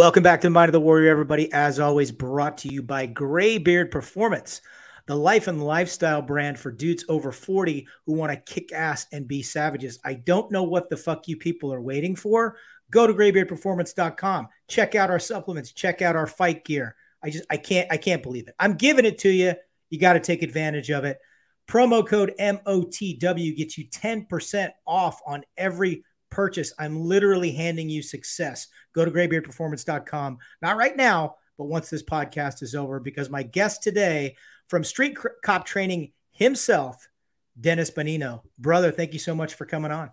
Welcome back to the Mind of the Warrior, everybody. As always, brought to you by Graybeard Performance, the life and lifestyle brand for dudes over 40 who want to kick ass and be savages. I don't know what the fuck you people are waiting for. Go to graybeardperformance.com. Check out our supplements, check out our fight gear. I just I can't I can't believe it. I'm giving it to you. You got to take advantage of it. Promo code MOTW gets you 10% off on every purchase. I'm literally handing you success. Go to graybeardperformance.com. Not right now, but once this podcast is over, because my guest today from Street Cop Training himself, Dennis Benigno. Brother, thank you so much for coming on.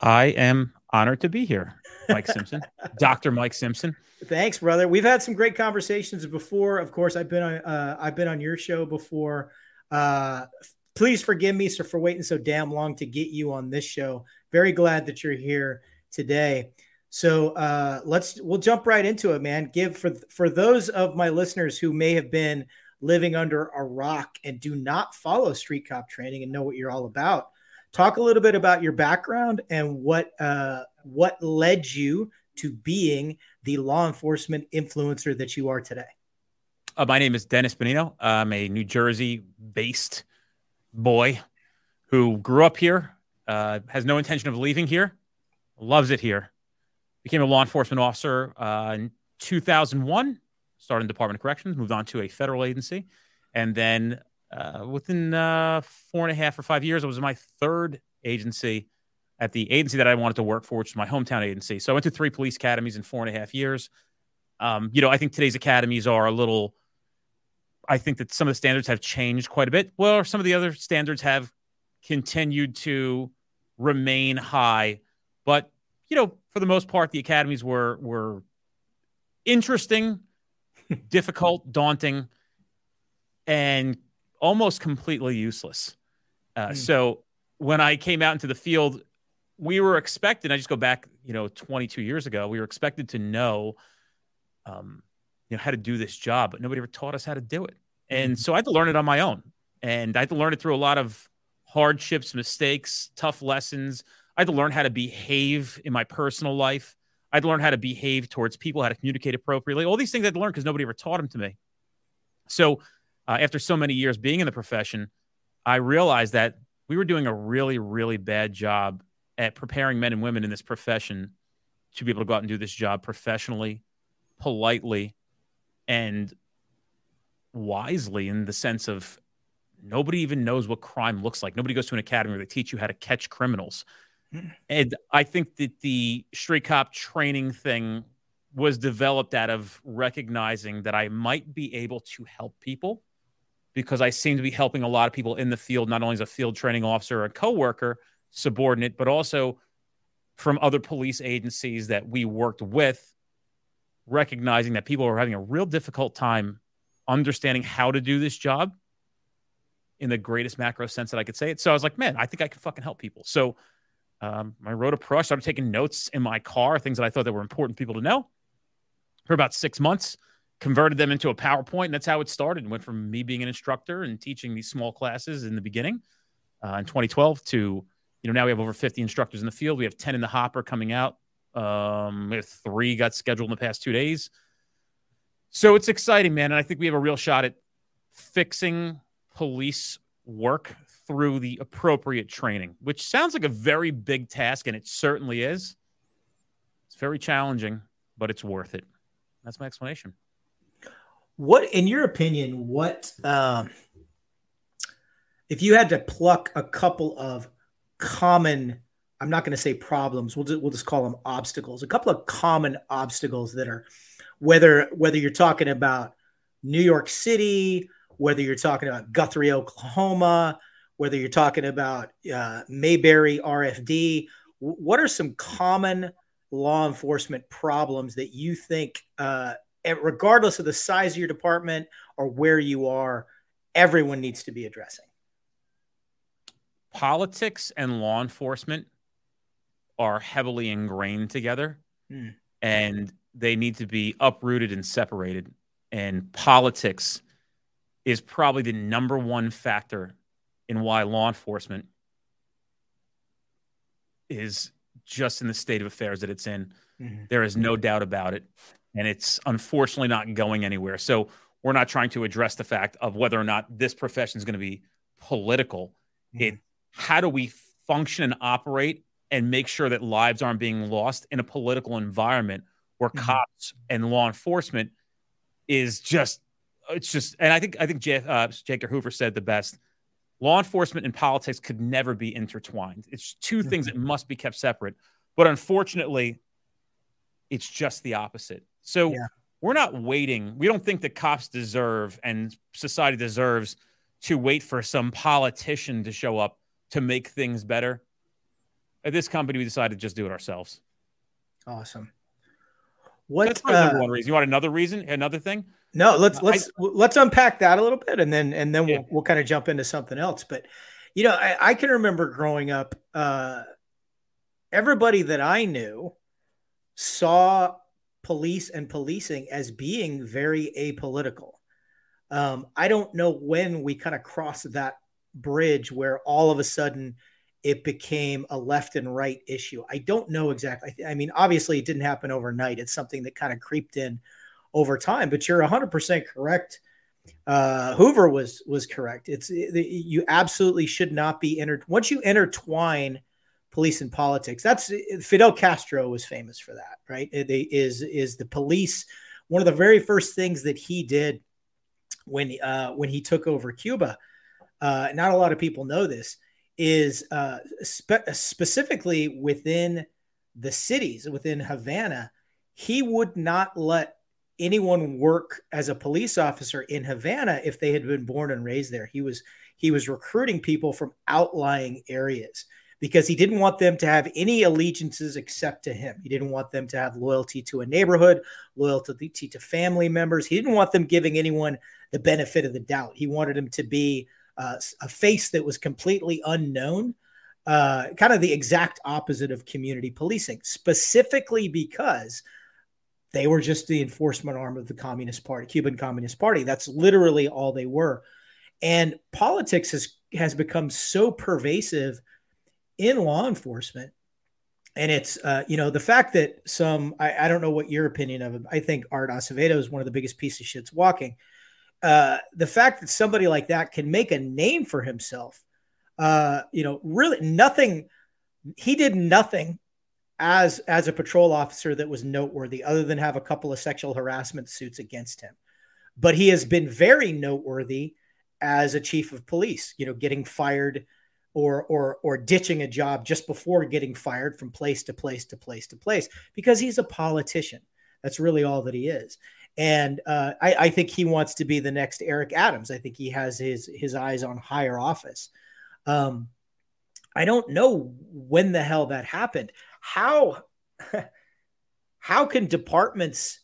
I am honored to be here, Mike Simpson, Dr. Mike Simpson. Thanks, brother. We've had some great conversations before. Of course, I've been on uh, I've been on your show before. Uh, please forgive me sir, for waiting so damn long to get you on this show. Very glad that you're here today. So uh, let's we'll jump right into it, man. Give for for those of my listeners who may have been living under a rock and do not follow street cop training and know what you're all about. Talk a little bit about your background and what uh, what led you to being the law enforcement influencer that you are today. Uh, my name is Dennis Benigno. I'm a New Jersey based boy who grew up here, uh, has no intention of leaving here, loves it here. Became a law enforcement officer uh, in 2001, started in Department of Corrections, moved on to a federal agency. And then uh, within uh, four and a half or five years, it was my third agency at the agency that I wanted to work for, which is my hometown agency. So I went to three police academies in four and a half years. Um, you know, I think today's academies are a little I think that some of the standards have changed quite a bit. Well, some of the other standards have continued to remain high, but you know, for the most part, the academies were were interesting, difficult, daunting, and almost completely useless. Uh, mm. So when I came out into the field, we were expected. I just go back, you know, 22 years ago. We were expected to know um, you know how to do this job, but nobody ever taught us how to do it. And mm-hmm. so I had to learn it on my own. And I had to learn it through a lot of hardships, mistakes, tough lessons. I had to learn how to behave in my personal life. I had to learn how to behave towards people, how to communicate appropriately. All these things I had to learn because nobody ever taught them to me. So uh, after so many years being in the profession, I realized that we were doing a really, really bad job at preparing men and women in this profession to be able to go out and do this job professionally, politely, and wisely in the sense of nobody even knows what crime looks like. Nobody goes to an academy where they teach you how to catch criminals. And I think that the street cop training thing was developed out of recognizing that I might be able to help people because I seem to be helping a lot of people in the field, not only as a field training officer or a coworker, subordinate, but also from other police agencies that we worked with recognizing that people are having a real difficult time understanding how to do this job in the greatest macro sense that I could say it. So I was like, man, I think I can fucking help people. So um, I wrote a pro. I started taking notes in my car, things that I thought that were important people to know. For about six months, converted them into a PowerPoint, and that's how it started. And went from me being an instructor and teaching these small classes in the beginning uh, in 2012 to you know now we have over 50 instructors in the field. We have 10 in the hopper coming out um, three got scheduled in the past two days. So it's exciting, man. And I think we have a real shot at fixing police work through the appropriate training, which sounds like a very big task, and it certainly is. It's very challenging, but it's worth it. That's my explanation. What, in your opinion, what, um, if you had to pluck a couple of common I'm not going to say problems. We'll just, we'll just call them obstacles. A couple of common obstacles that are whether whether you're talking about New York City, whether you're talking about Guthrie, Oklahoma, whether you're talking about uh, Mayberry RFD. What are some common law enforcement problems that you think, uh, regardless of the size of your department or where you are, everyone needs to be addressing? Politics and law enforcement are heavily ingrained together mm. and they need to be uprooted and separated. And politics is probably the number one factor in why law enforcement is just in the state of affairs that it's in. Mm-hmm. There is no doubt about it. and it's unfortunately not going anywhere. So we're not trying to address the fact of whether or not this profession is going to be political. Mm-hmm. It how do we function and operate and make sure that lives aren't being lost in a political environment where mm-hmm. cops and law enforcement is just it's just and I think I think J, uh, J. Hoover said the best. Law enforcement and politics could never be intertwined. It's 2 mm-hmm. things that must be kept separate. But unfortunately, it's just the opposite. So yeah. we're not waiting. We don't think that cops deserve and society deserves to wait for some politician to show up to make things better. At this company, we decided to just do it ourselves. Awesome. What That's uh, number one reason. You want another reason? Another thing? No, let's let's I, let's unpack that a little bit, and then and then yeah. we'll we'll kind of jump into something else. But you know, I, I can remember growing up. Uh, everybody that I knew saw police and policing as being very apolitical. Um, I don't know when we kind of crossed that bridge where all of a sudden it became a left and right issue. I don't know exactly. I mean, obviously, it didn't happen overnight. It's something that kind of creeped in over time. But you're 100% correct. Uh, Hoover was was correct. It's it, you absolutely should not be entered once you intertwine police and politics. That's Fidel Castro was famous for that, right? It, it is is the police one of the very first things that he did when uh, when he took over Cuba. Uh, not a lot of people know this is uh, spe- specifically within the cities within Havana. He would not let anyone work as a police officer in Havana if they had been born and raised there. He was he was recruiting people from outlying areas because he didn't want them to have any allegiances except to him. He didn't want them to have loyalty to a neighborhood, loyalty to family members. He didn't want them giving anyone the benefit of the doubt. He wanted them to be uh, a face that was completely unknown, uh, kind of the exact opposite of community policing, specifically because they were just the enforcement arm of the Communist Party, Cuban Communist Party. That's literally all they were. And politics has has become so pervasive in law enforcement and it's uh, you know the fact that some I, I, don't know what your opinion of him i think art acevedo is one of the biggest pieces of shits walking uh, the fact that somebody like that can make a name for himself, uh, you know, really nothing. He did nothing as as a patrol officer that was noteworthy, other than have a couple of sexual harassment suits against him. But he has been very noteworthy as a chief of police. You know, getting fired or or or ditching a job just before getting fired from place to place to place to place because he's a politician. That's really all that he is. And uh, I, I, think he wants to be the next Eric Adams. I think he has his his eyes on higher office. Um, I don't know when the hell that happened. How how can departments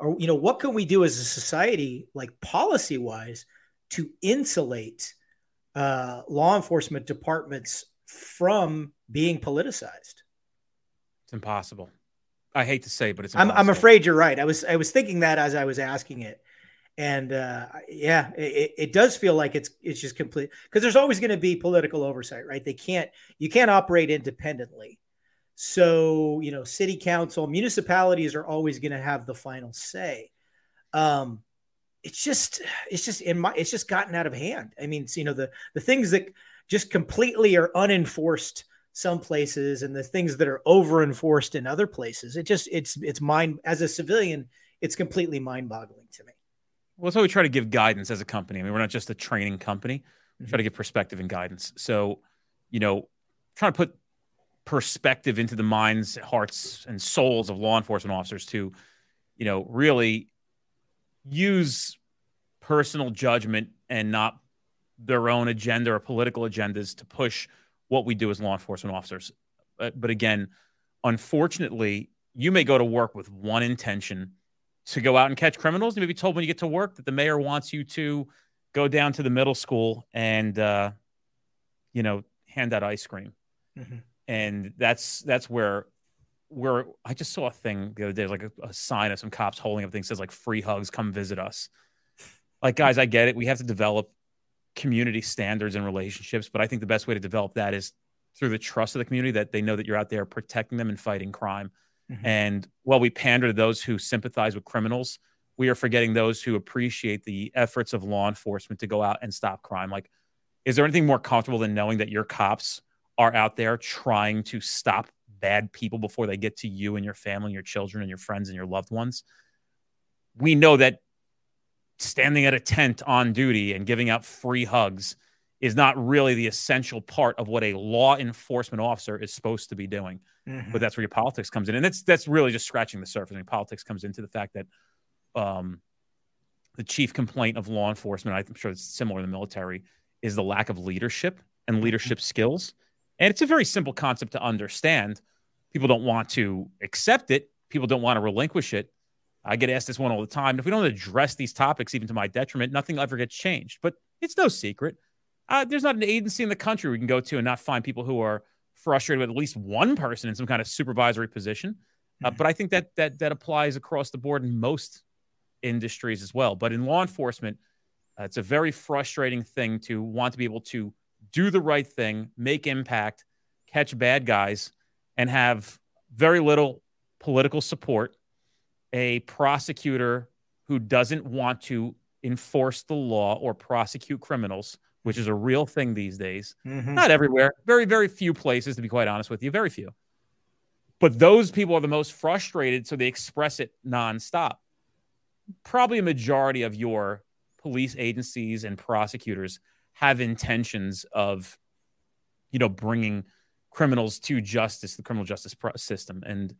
or you know what can we do as a society, like policy wise, to insulate uh, law enforcement departments from being politicized? It's impossible. I hate to say, but it's. I'm, I'm afraid you're right. I was I was thinking that as I was asking it, and uh, yeah, it, it does feel like it's it's just complete because there's always going to be political oversight, right? They can't you can't operate independently. So you know, city council, municipalities are always going to have the final say. Um, it's just it's just in my it's just gotten out of hand. I mean, you know the the things that just completely are unenforced some places and the things that are over enforced in other places. It just it's it's mind as a civilian, it's completely mind boggling to me. Well, that's why we try to give guidance as a company. I mean, we're not just a training company. We try to mm-hmm. give perspective and guidance. So, you know, trying to put perspective into the minds, hearts, and souls of law enforcement officers to, you know, really use personal judgment and not their own agenda or political agendas to push what we do as law enforcement officers. But, but again, unfortunately, you may go to work with one intention to go out and catch criminals. You may be told when you get to work that the mayor wants you to go down to the middle school and, uh, you know, hand out ice cream. Mm-hmm. And that's that's where where I just saw a thing the other day, like a, a sign of some cops holding up things says like free hugs, come visit us. Like, guys, I get it. We have to develop community standards and relationships. But I think the best way to develop that is through the trust of the community that they know that you're out there protecting them and fighting crime. Mm-hmm. And while we pander to those who sympathize with criminals, we are forgetting those who appreciate the efforts of law enforcement to go out and stop crime. Like, is there anything more comfortable than knowing that your cops are out there trying to stop bad people before they get to you and your family, and your children, and your friends and your loved ones? We know that standing at a tent on duty and giving out free hugs is not really the essential part of what a law enforcement officer is supposed to be doing. Mm-hmm. But that's where your politics comes in, and that's that's really just scratching the surface. I mean, politics comes into the fact that um, the chief complaint of law enforcement, I'm sure it's similar in the military, is the lack of leadership and leadership mm-hmm. skills. And it's a very simple concept to understand. People don't want to accept it. People don't want to relinquish it. I get asked this one all the time. If we don't address these topics, even to my detriment, nothing ever gets changed. But it's no secret. Uh, there's not an agency in the country we can go to and not find people who are frustrated with at least one person in some kind of supervisory position. Uh, mm-hmm. but I think that that that applies across the board in most industries as well. But in law enforcement, uh, it's a very frustrating thing to want to be able to do the right thing, make impact, catch bad guys, and have very little political support. A prosecutor who doesn't want to enforce the law or prosecute criminals which is a real thing these days. Mm-hmm. Not everywhere, very, very few places, to be quite honest with you, very few. But those people are the most frustrated, so they express it nonstop. Probably a majority of your police agencies and prosecutors have intentions of, you know, bringing criminals to justice, the criminal justice system. And,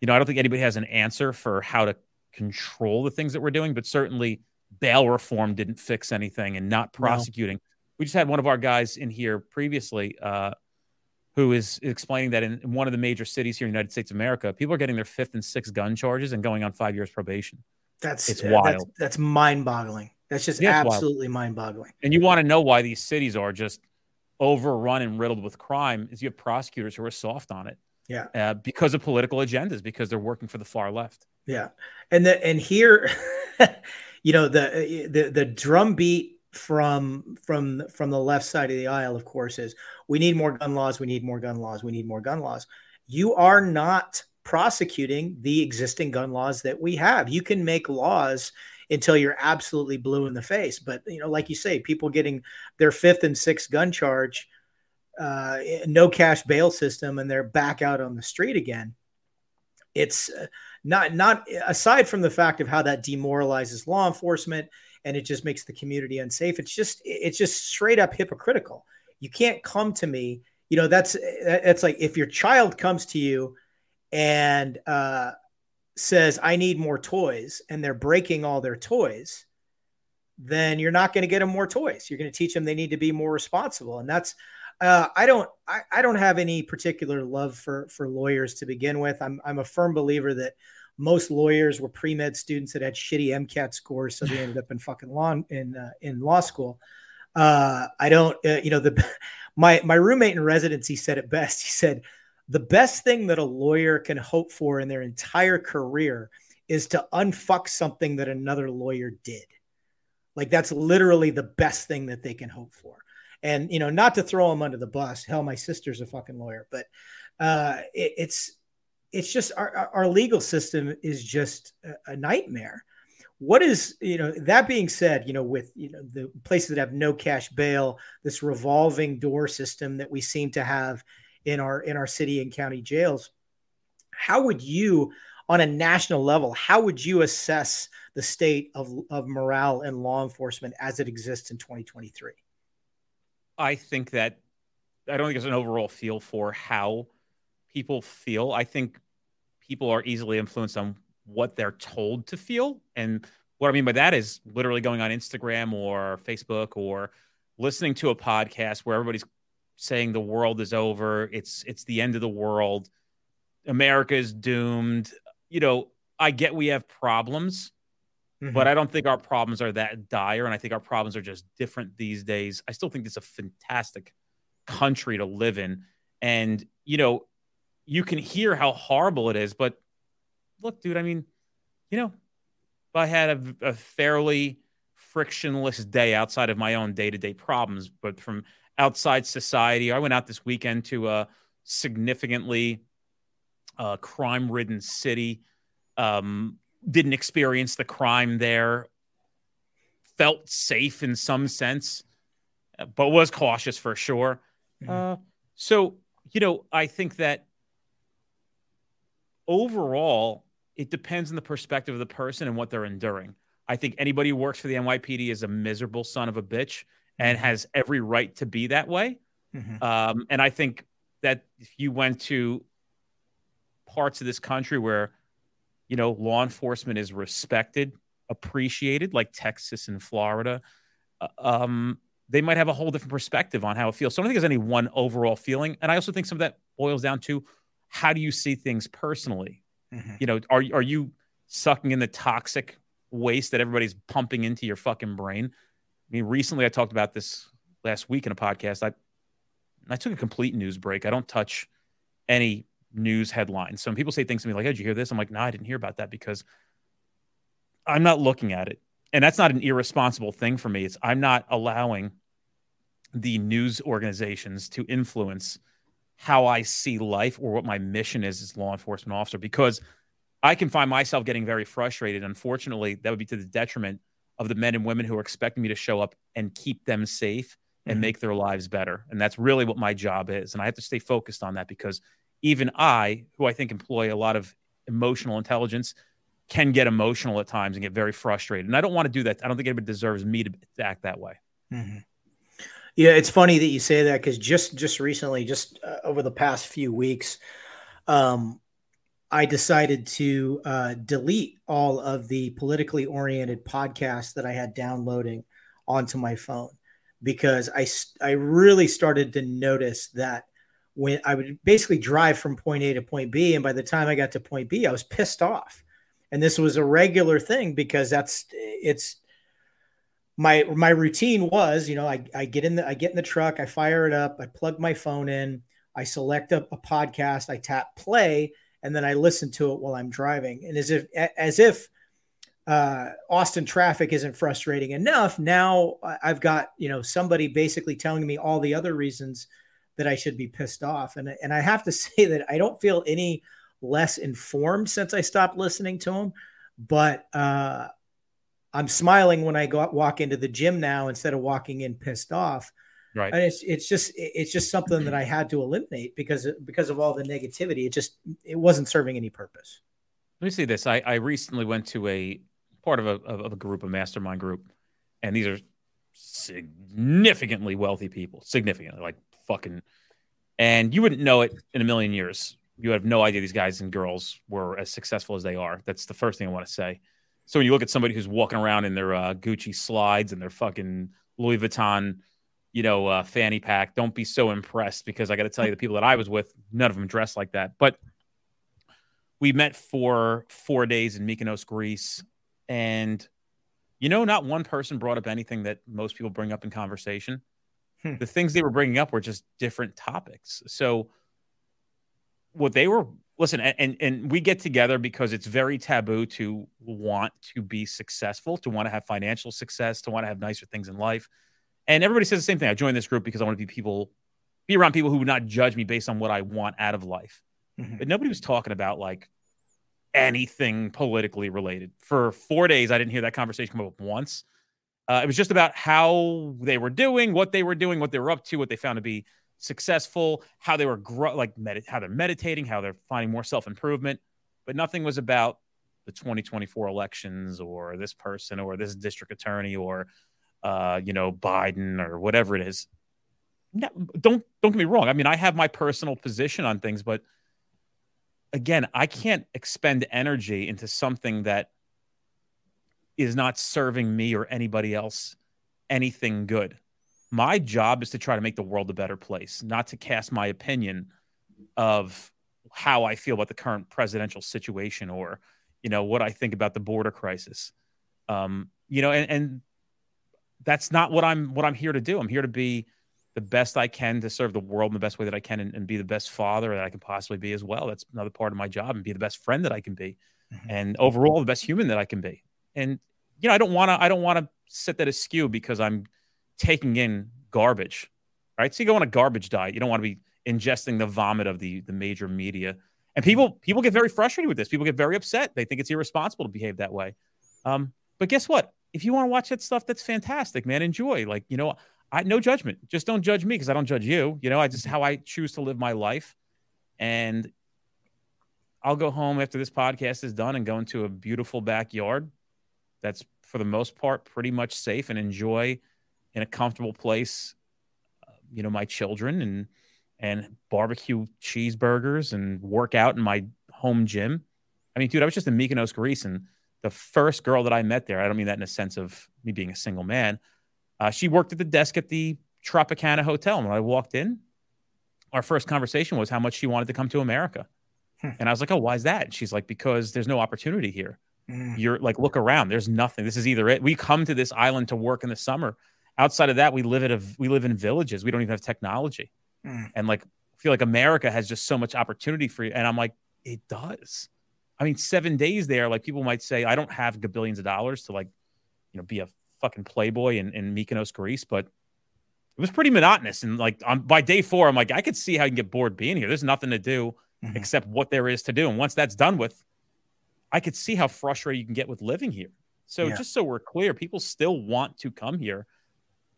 you know, I don't think anybody has an answer for how to control the things that we're doing, but certainly bail reform didn't fix anything and not prosecuting. No we just had one of our guys in here previously uh, who is explaining that in, in, one of the major cities here in the United States of America, people are getting their fifth and sixth gun charges and going on five years probation. That's it's wild. That's, that's mind boggling. That's just yeah, absolutely mind boggling. And you want to know why these cities are just overrun and riddled with crime is you have prosecutors who are soft on it. Yeah. Uh, because of political agendas, because they're working for the far left. Yeah. And the, and here, you know, the, the, the drumbeat from from from the left side of the aisle of course is we need more gun laws we need more gun laws we need more gun laws you are not prosecuting the existing gun laws that we have you can make laws until you're absolutely blue in the face but you know like you say people getting their fifth and sixth gun charge uh, no cash bail system and they're back out on the street again it's uh, not not aside from the fact of how that demoralizes law enforcement and it just makes the community unsafe. It's just it's just straight up hypocritical. You can't come to me, you know. That's it's like if your child comes to you and uh, says, "I need more toys," and they're breaking all their toys, then you're not going to get them more toys. You're going to teach them they need to be more responsible, and that's. Uh, I don't. I, I don't have any particular love for for lawyers to begin with. I'm I'm a firm believer that most lawyers were pre med students that had shitty MCAT scores, so they ended up in fucking law in uh, in law school. Uh, I don't, uh, you know, the my my roommate in residency said it best. He said the best thing that a lawyer can hope for in their entire career is to unfuck something that another lawyer did. Like that's literally the best thing that they can hope for. And you know, not to throw them under the bus. Hell, my sister's a fucking lawyer, but uh, it, it's it's just our, our legal system is just a, a nightmare what is you know that being said you know with you know the places that have no cash bail this revolving door system that we seem to have in our in our city and county jails how would you on a national level how would you assess the state of, of morale and law enforcement as it exists in 2023 i think that i don't think there's an overall feel for how people feel i think people are easily influenced on what they're told to feel. And what I mean by that is literally going on Instagram or Facebook or listening to a podcast where everybody's saying the world is over, it's it's the end of the world, America is doomed. You know, I get we have problems, mm-hmm. but I don't think our problems are that dire and I think our problems are just different these days. I still think it's a fantastic country to live in and you know, you can hear how horrible it is. But look, dude, I mean, you know, if I had a, a fairly frictionless day outside of my own day to day problems, but from outside society, I went out this weekend to a significantly uh, crime ridden city, um, didn't experience the crime there, felt safe in some sense, but was cautious for sure. Mm-hmm. Uh, so, you know, I think that overall, it depends on the perspective of the person and what they're enduring. I think anybody who works for the NYPD is a miserable son of a bitch and mm-hmm. has every right to be that way. Mm-hmm. Um, and I think that if you went to parts of this country where, you know, law enforcement is respected, appreciated, like Texas and Florida, uh, um, they might have a whole different perspective on how it feels. So I don't think there's any one overall feeling. And I also think some of that boils down to how do you see things personally? Mm-hmm. You know, are are you sucking in the toxic waste that everybody's pumping into your fucking brain? I mean, recently I talked about this last week in a podcast. I I took a complete news break. I don't touch any news headlines. So when people say things to me like, hey, "Did you hear this?" I'm like, "No, I didn't hear about that," because I'm not looking at it, and that's not an irresponsible thing for me. It's I'm not allowing the news organizations to influence how I see life or what my mission is as law enforcement officer because I can find myself getting very frustrated. Unfortunately, that would be to the detriment of the men and women who are expecting me to show up and keep them safe and mm-hmm. make their lives better. And that's really what my job is. And I have to stay focused on that because even I, who I think employ a lot of emotional intelligence, can get emotional at times and get very frustrated. And I don't want to do that. I don't think anybody deserves me to, act that way. Mm-hmm. Yeah, it's funny that you say that because just just recently, just uh, over the past few weeks, um, I decided to uh, delete all of the politically oriented podcasts that I had downloading onto my phone because I I really started to notice that when I would basically drive from point A to point B, and by the time I got to point B, I was pissed off, and this was a regular thing because that's it's my my routine was, you know, I, I get in the I get in the truck, I fire it up, I plug my phone in, I select a, a podcast, I tap play, and then I listen to it while I'm driving. And as if as if uh, Austin traffic isn't frustrating enough, now I've got you know somebody basically telling me all the other reasons that I should be pissed off, and and I have to say that I don't feel any less informed since I stopped listening to them, but uh, I'm smiling when I go walk into the gym now instead of walking in pissed off. Right. And it's it's just it's just something that I had to eliminate because because of all the negativity. It just it wasn't serving any purpose. Let me see this. I, I recently went to a part of a of a group, a mastermind group, and these are significantly wealthy people, significantly like fucking, and you wouldn't know it in a million years. You have no idea these guys and girls were as successful as they are. That's the first thing I want to say. So when you look at somebody who's walking around in their uh, Gucci slides and their fucking Louis Vuitton, you know, uh, fanny pack, don't be so impressed because I got to tell you, the people that I was with, none of them dressed like that. But we met for four days in Mykonos, Greece, and you know, not one person brought up anything that most people bring up in conversation. Hmm. The things they were bringing up were just different topics. So what they were listen and and we get together because it's very taboo to want to be successful to want to have financial success to want to have nicer things in life and everybody says the same thing. I joined this group because i want to be people be around people who would not judge me based on what i want out of life. Mm-hmm. but nobody was talking about like anything politically related. For four days i didn't hear that conversation come up once. Uh, it was just about how they were doing what they were doing what they were up to what they found to be successful, how they were gro- like med- how they're meditating, how they're finding more self improvement, but nothing was about the 2024 elections or this person or this district attorney or uh, you know Biden or whatever it is. No, don't don't get me wrong. I mean, I have my personal position on things, but again, I can't expend energy into something that is not serving me or anybody else anything good my job is to try to make the world a better place, not to cast my opinion of how I feel about the current presidential situation or, you know, what I think about the border crisis. Um, you know, and, and that's not what I'm what I'm here to do. I'm here to be the best I can to serve the world in the best way that I can and, and, be the best father that I can possibly be as well. That's another part of my job and be the best friend that I can be. Mm-hmm. And overall the best human that I can be. And you know, I don't want to I don't want to set that askew because I'm taking in garbage, right? So you go on a garbage diet. You don't want to be ingesting the vomit of the the major media. And people people get very frustrated with this. People get very upset. They think it's irresponsible to behave that way. Um, but guess what? If you want to watch that stuff, that's fantastic, man. Enjoy. Like you know, I no judgment. Just don't judge me because I don't judge you. You know, I just how I choose to live my life, and I'll go home after this podcast is done and go into a beautiful backyard. That's for the most part pretty much safe and enjoy in a comfortable place. Uh, you know, my children and and barbecue cheeseburgers and work out in my home gym. I mean, dude, I was just in Mykonos, Greece, and the first girl that I met there, I don't mean that in a sense of me being a single man. Uh, she worked at the desk at the Tropicana Hotel. And when I walked in, our first conversation was how much she wanted to come to America. Hmm. And I was like, oh, why is that? And she's like, because there's no opportunity here. Mm. You're like, look around. There's nothing. This is either it. We come to this island to work in the summer. Outside of that, we live at a we live in villages. We don't even have technology. Mm. And like, I feel like America has just so much opportunity for you. And I'm like, it does. I mean, seven days there, like people might say, I don't have billions of dollars to like, you know, be a fucking playboy in, in Mykonos, Greece, but it was pretty monotonous. And like on by day four, I'm like, I could see how you can get bored being here. There's nothing to do mm-hmm. except what there is to do. And once that's done with, I could see how frustrated you can get with living here. So yeah. just so we're clear, people still want to come here.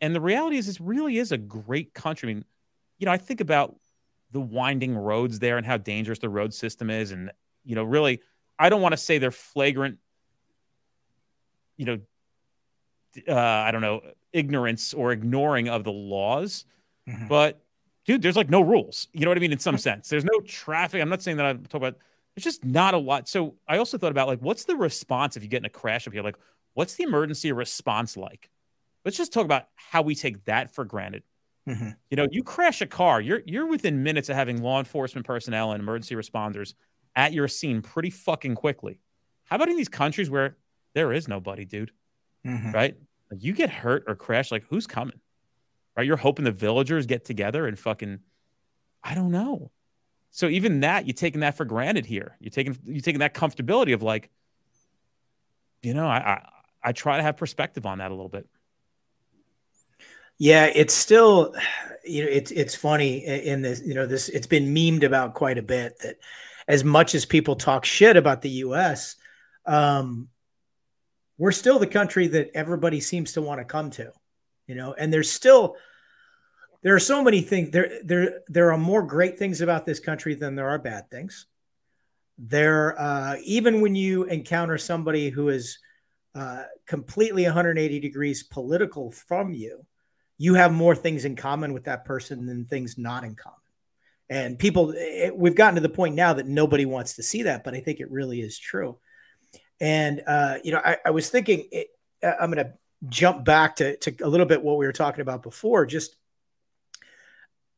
And the reality is this really is a great country. I mean, you know, I think about the winding roads there and how dangerous the road system is. And, you know, really, I don't want to say they're flagrant, you know, uh, I don't know, ignorance or ignoring of the laws. Mm-hmm. But, dude, there's like no rules. You know what I mean? In some sense, there's no traffic. I'm not saying that I'm talking about, there's just not a lot. So I also thought about like, what's the response if you get in a crash up here? Like, what's the emergency response like? Let's just talk about how we take that for granted. Mm-hmm. You know, you crash a car, you're you're within minutes of having law enforcement personnel and emergency responders at your scene pretty fucking quickly. How about in these countries where there is nobody, dude? Mm-hmm. Right? Like you get hurt or crash, like who's coming? Right? You're hoping the villagers get together and fucking I don't know. So even that, you're taking that for granted here. You're taking you're taking that comfortability of like, you know, I, I I try to have perspective on that a little bit. Yeah, it's still, you know, it's it's funny in this, you know, this it's been memed about quite a bit that as much as people talk shit about the U.S., um, we're still the country that everybody seems to want to come to, you know, and there's still there are so many things there there there are more great things about this country than there are bad things. There, uh, even when you encounter somebody who is uh, completely 180 degrees political from you you have more things in common with that person than things not in common. And people, it, we've gotten to the point now that nobody wants to see that, but I think it really is true. And, uh, you know, I, I was thinking, it, uh, I'm going to jump back to, to a little bit what we were talking about before. Just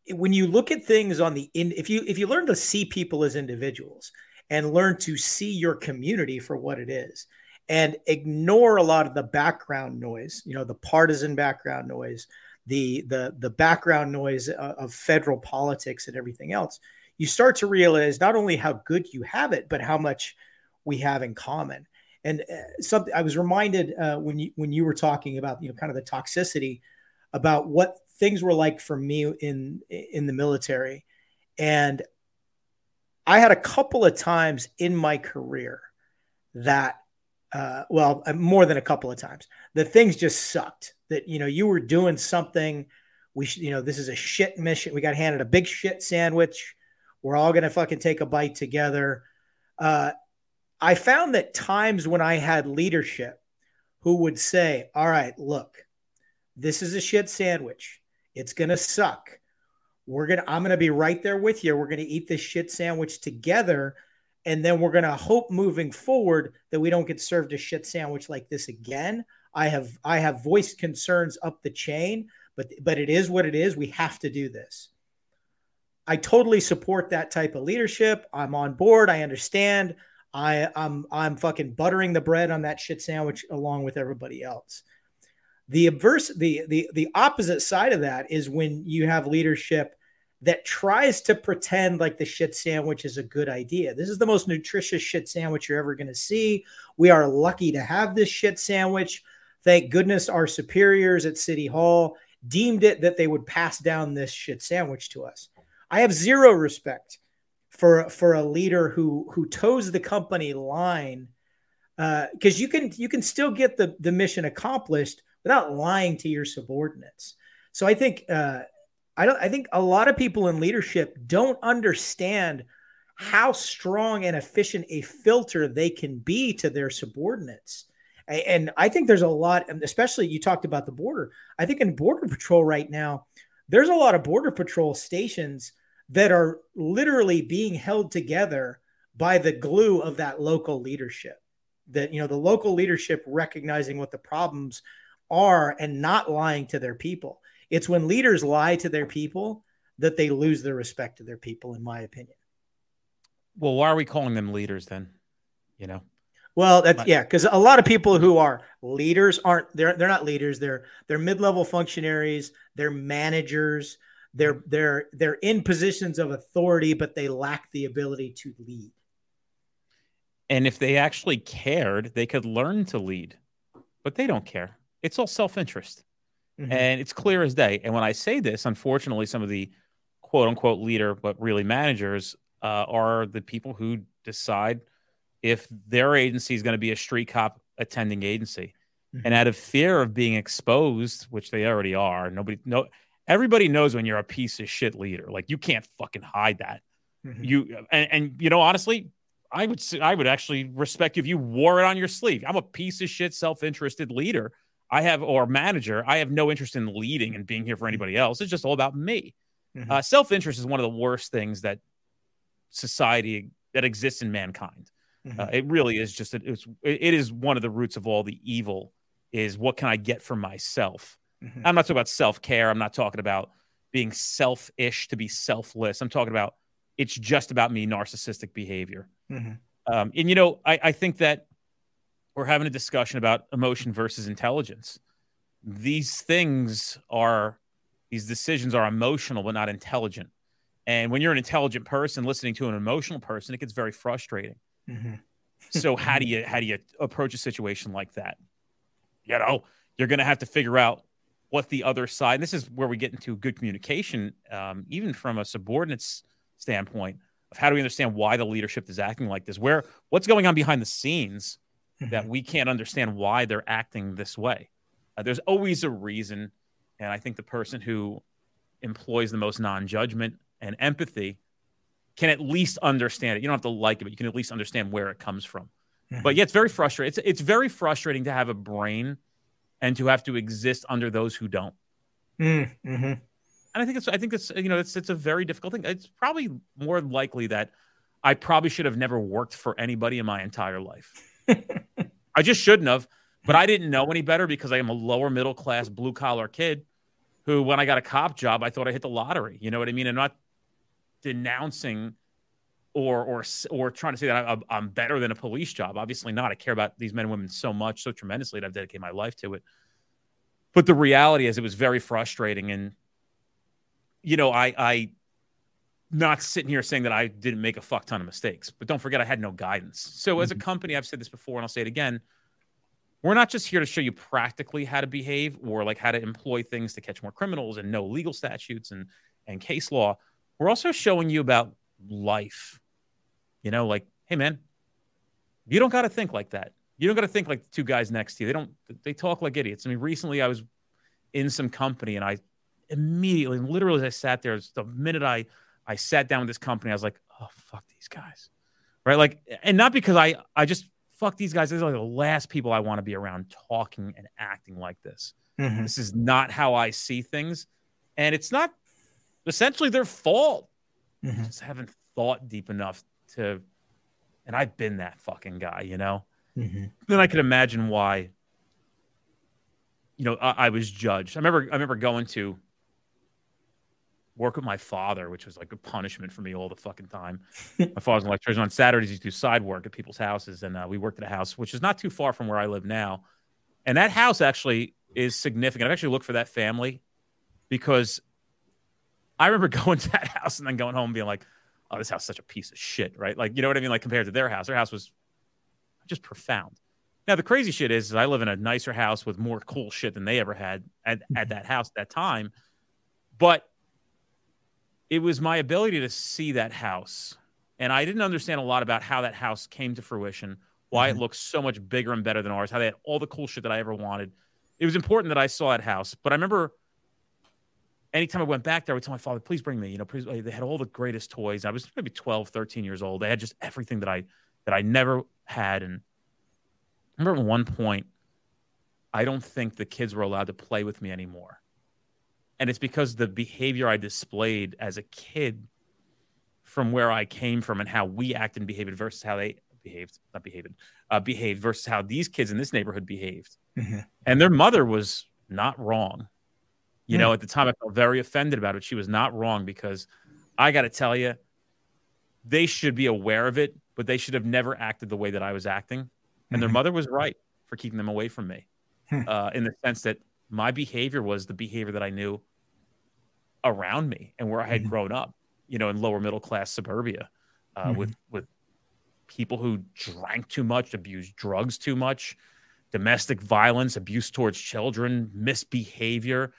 when you look at things on the in, if you if you learn to see people as individuals and learn to see your community for what it is, and ignore a lot of the background noise, you know, the partisan background noise, the the the background noise uh, of federal politics and everything else, you start to realize not only how good you have it, but how much we have in common. And uh, something I was reminded uh, when you when you were talking about you know kind of the toxicity about what things were like for me in in the military, and I had a couple of times in my career that uh, well, uh, more than a couple of times. The things just sucked. That you know, you were doing something. We, should, you know, this is a shit mission. We got handed a big shit sandwich. We're all gonna fucking take a bite together. Uh, I found that times when I had leadership who would say, "All right, look, this is a shit sandwich. It's gonna suck. We're gonna. I'm gonna be right there with you. We're gonna eat this shit sandwich together." and then we're to hope moving forward that we don't get served a shit sandwich like this again. I have I have voiced concerns up the chain, but but it is what it is. We have to do this. I totally support that type of leadership. I'm on board. I understand. I I'm I'm fucking buttering the bread on that shit sandwich along with everybody else. The adverse the the the opposite side of that is when you have leadership that tries to pretend like the shit sandwich is a good idea. This is the most nutritious shit sandwich you're ever going to see. We are lucky to have this shit sandwich. Thank goodness our superiors at City Hall deemed it that they would pass down this shit sandwich to us. I have zero respect for for a leader who who toes the company line because uh, you can you can still get the the mission accomplished without lying to your subordinates. So I think uh, I don't I think a lot of people in leadership don't understand how strong and efficient a filter they can be to their subordinates. And I think there's a lot, especially you talked about the border. I think in Border Patrol right now, there's a lot of Border Patrol stations that are literally being held together by the glue of that local leadership. That, you know, the local leadership recognizing what the problems are and not lying to their people. It's when leaders lie to their people that they lose the respect of their people, in my opinion. Well, why are we calling them leaders then? You know? Well, that's yeah, because a lot of people who are leaders aren't they're they're not leaders. They're they're mid-level functionaries, they're managers, they're they're they're in positions of authority, but they lack the ability to lead. And if they actually cared, they could learn to lead, but they don't care. It's all self-interest. Mm-hmm. And it's clear as day. And when I say this, unfortunately, some of the quote unquote leader, but really managers, uh, are the people who decide if their agency is going to be a street cop attending agency. Mm-hmm. And out of fear of being exposed, which they already are, nobody no everybody knows when you're a piece of shit leader. Like you can't fucking hide that. Mm-hmm. You and, and you know, honestly, I would I would actually respect you if you wore it on your sleeve. I'm a piece of shit, self-interested leader. I have or manager. I have no interest in leading and being here for mm-hmm. anybody else. It's just all about me. Mm-hmm. Uh, self-interest is one of the worst things that society that exists in mankind. Mm-hmm. Uh, it really is just it's it is one of the roots of all the evil is what can I get for myself. Mm-hmm. I'm not talking about self care. I'm not talking about being selfish to be selfless. I'm talking about it's just about me, narcissistic behavior. Mm-hmm. Um, and you know, I, I think that we're having a discussion about emotion versus intelligence. These things are these decisions are emotional but not intelligent. And when you're an intelligent person listening to an emotional person, it gets very frustrating. Mm-hmm. so how do you how do you approach a situation like that? You know, you're going to have to figure out what the other side. this is where we get into good communication, um, even from a subordinates standpoint of how do we understand why the leadership is acting like this? Where what's going on behind the scenes mm-hmm. that we can't understand why they're acting this way? Uh, there's always a reason, and I think the person who employs the most non-judgment and empathy can at least understand it. You don't have to like it, but you can at least understand where it comes from. Mm-hmm. But yeah, it's very frustrating. It's it's very frustrating to have a brain and to have to exist under those who don't. Mm-hmm. And I think it's I think it's you know it's it's a very difficult thing. It's probably more likely that I probably should have never worked for anybody in my entire life. I just shouldn't have, but I didn't know any better because I am a lower middle class blue collar kid who when I got a cop job, I thought I hit the lottery. You know what I mean? And not denouncing or or or trying to say that I'm, I'm better than a police job. Obviously not. I care about these men and women so much, so tremendously that I've dedicated my life to it. But the reality is, it was very frustrating, and you know, I I not sitting here saying that I didn't make a fuck ton of mistakes, but don't forget I had no guidance. So mm-hmm. as a mm-hmm. company, I've said this before, and I'll say it again. We're not just here to show you practically how to behave or like how to employ things to catch more criminals and know legal statutes and and case law we're also showing you about life. You know, like, hey man, you don't got to think like that. You don't got to think like the two guys next to you. They don't. They talk like idiots. I mean, recently I was in some company and I immediately, literally, as I sat there, the minute I I sat down with this company, I was like, oh fuck these guys, right? Like, and not because I I just fuck these guys. These are like the last people I want to be around talking and acting like this. Mm-hmm. This is not how I see things, and it's not essentially their fault. Mm-hmm. Just haven't thought deep enough to, and I've been that fucking guy, you know. Mm-hmm. Then I could imagine why. You know, I, I was judged. I remember. I remember going to work with my father, which was like a punishment for me all the fucking time. my father's an electrician. On Saturdays, he used to do side work at people's houses, and uh, we worked at a house which is not too far from where I live now. And that house actually is significant. I've actually looked for that family because I remember going to that house and then going home and being like, oh, this house is such a piece of shit, right? Like, you know what I mean? Like compared to their house, their house was just profound. Now the crazy shit is, is I live in a nicer house with more cool shit than they ever had at, at that house at that time. But it was my ability to see that house And I didn't understand a lot about how that house came to fruition, why mm-hmm. it looks so much bigger and better than ours, how they had all the cool shit that I ever wanted. It was important that I saw that house. But I remember anytime I went back there, I would tell my father, please bring me, you know, please, they had all the greatest toys. I was maybe 12, 13 years old. They had just everything that I, that I never had. And I remember at one point, I don't think the kids were allowed to play with me anymore. And it's because the behavior I displayed as a kid from where I came from and how we acted and behaved versus how they behaved, not behaved, uh, behaved versus how these kids in this neighborhood behaved. Mm-hmm. And their mother was not wrong. You mm know, at the time I felt very offended about it. She was not wrong because I got to tell you, they should be aware of it, but they should have never acted the way that I was acting. And mm-hmm. their mother was right for keeping them away from me hmm. uh, in the sense that my behavior was the behavior that I knew around me and where I had mm-hmm. grown up, you know, in lower middle class suburbia uh, mm-hmm. with, with people who drank too much, abused drugs too much, domestic violence, abuse towards children, misbehavior,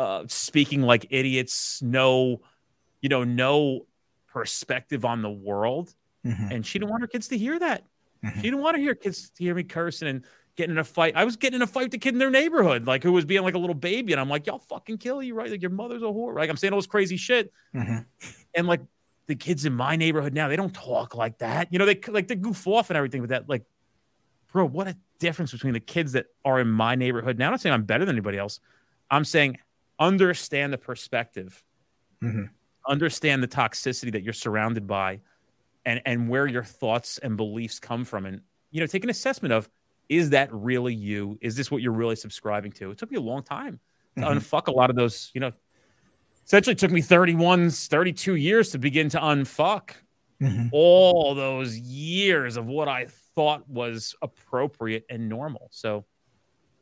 uh, speaking like idiots, no, you know, no perspective on the world. Mm-hmm. And she didn't want her kids to hear that. Mm-hmm. She didn't want to hear kids to hear me cursing and getting in a fight. I was getting in a fight with the kid in their neighborhood, like who was being like a little baby. And I'm like, y'all fucking kill you, right? Like your mother's a whore. Like I'm saying all this crazy shit. Mm-hmm. And like the kids in my neighborhood now, they don't talk like that. You know, they like they goof off and everything with that. Like, bro, what a difference between the kids that are in my neighborhood now. I'm not saying I'm better than anybody else. I'm saying understand the perspective, mm-hmm. understand the toxicity that you're surrounded by, and and where your thoughts and beliefs come from, and you know, take an assessment of is that really you? Is this what you're really subscribing to? It took me a long time to mm-hmm. unfuck a lot of those, you know. Essentially, took me 31, 32 years to begin to unfuck mm-hmm. all those years of what I thought was appropriate and normal. So,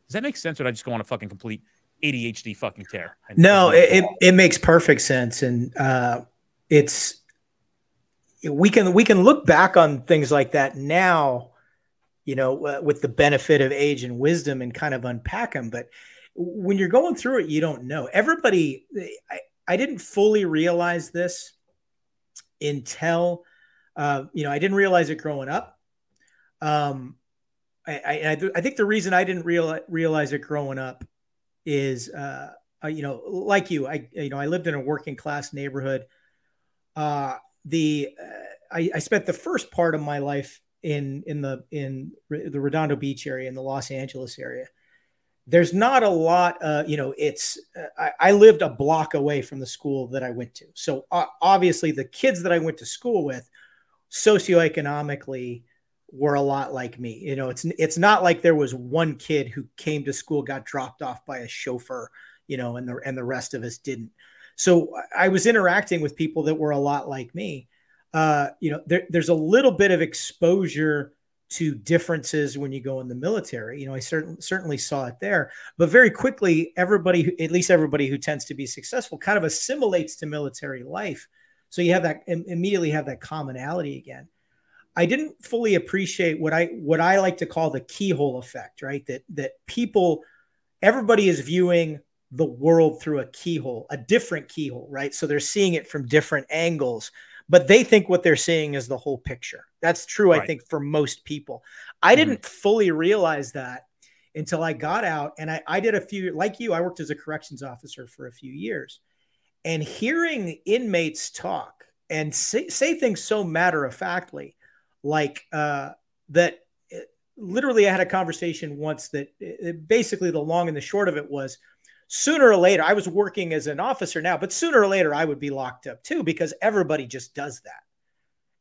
does that make sense? Or did I just go on a fucking complete ADHD fucking tear? No, it, it, it makes perfect sense, and uh, it's we can we can look back on things like that now you know, uh, with the benefit of age and wisdom and kind of unpack them. But when you're going through it, you don't know. Everybody, I, I didn't fully realize this until, uh, you know, I didn't realize it growing up. Um, I, I, I think the reason I didn't realize, realize it growing up is, uh, uh, you know, like you, I, you know, I lived in a working class neighborhood. Uh, the, uh, I, I spent the first part of my life in in the in the Redondo Beach area in the Los Angeles area. There's not a lot. Uh, you know, it's uh, I, I, lived a block away from the school that I went to, so uh, obviously the kids that I went to school with, socioeconomically, were a lot like me. You know, it's it's not like there was one kid who came to school got dropped off by a chauffeur, you know, and the and the rest of us didn't. So I was interacting with people that were a lot like me uh, you know, there, there's a little bit of exposure to differences when you go in the military. You know, I certainly certainly saw it there, but very quickly, everybody, at least everybody who tends to be successful, kind of assimilates to military life. So you have that immediately have that commonality again. I didn't fully appreciate what I what I like to call the keyhole effect, right? That that people, everybody is viewing the world through a keyhole, a different keyhole, right? So they're seeing it from different angles but they think what they're seeing is the whole picture. That's true, right. I think, for most people. I mm-hmm. didn't fully realize that until I got out and I, I did a few, like you, I worked as a corrections officer for a few years. And hearing inmates talk and say, say things so matter of factly, like uh, that literally I had a conversation once that it, basically the long and the short of it was sooner or later, I was working as an officer now, but sooner or later I would be locked up too because everybody just does that.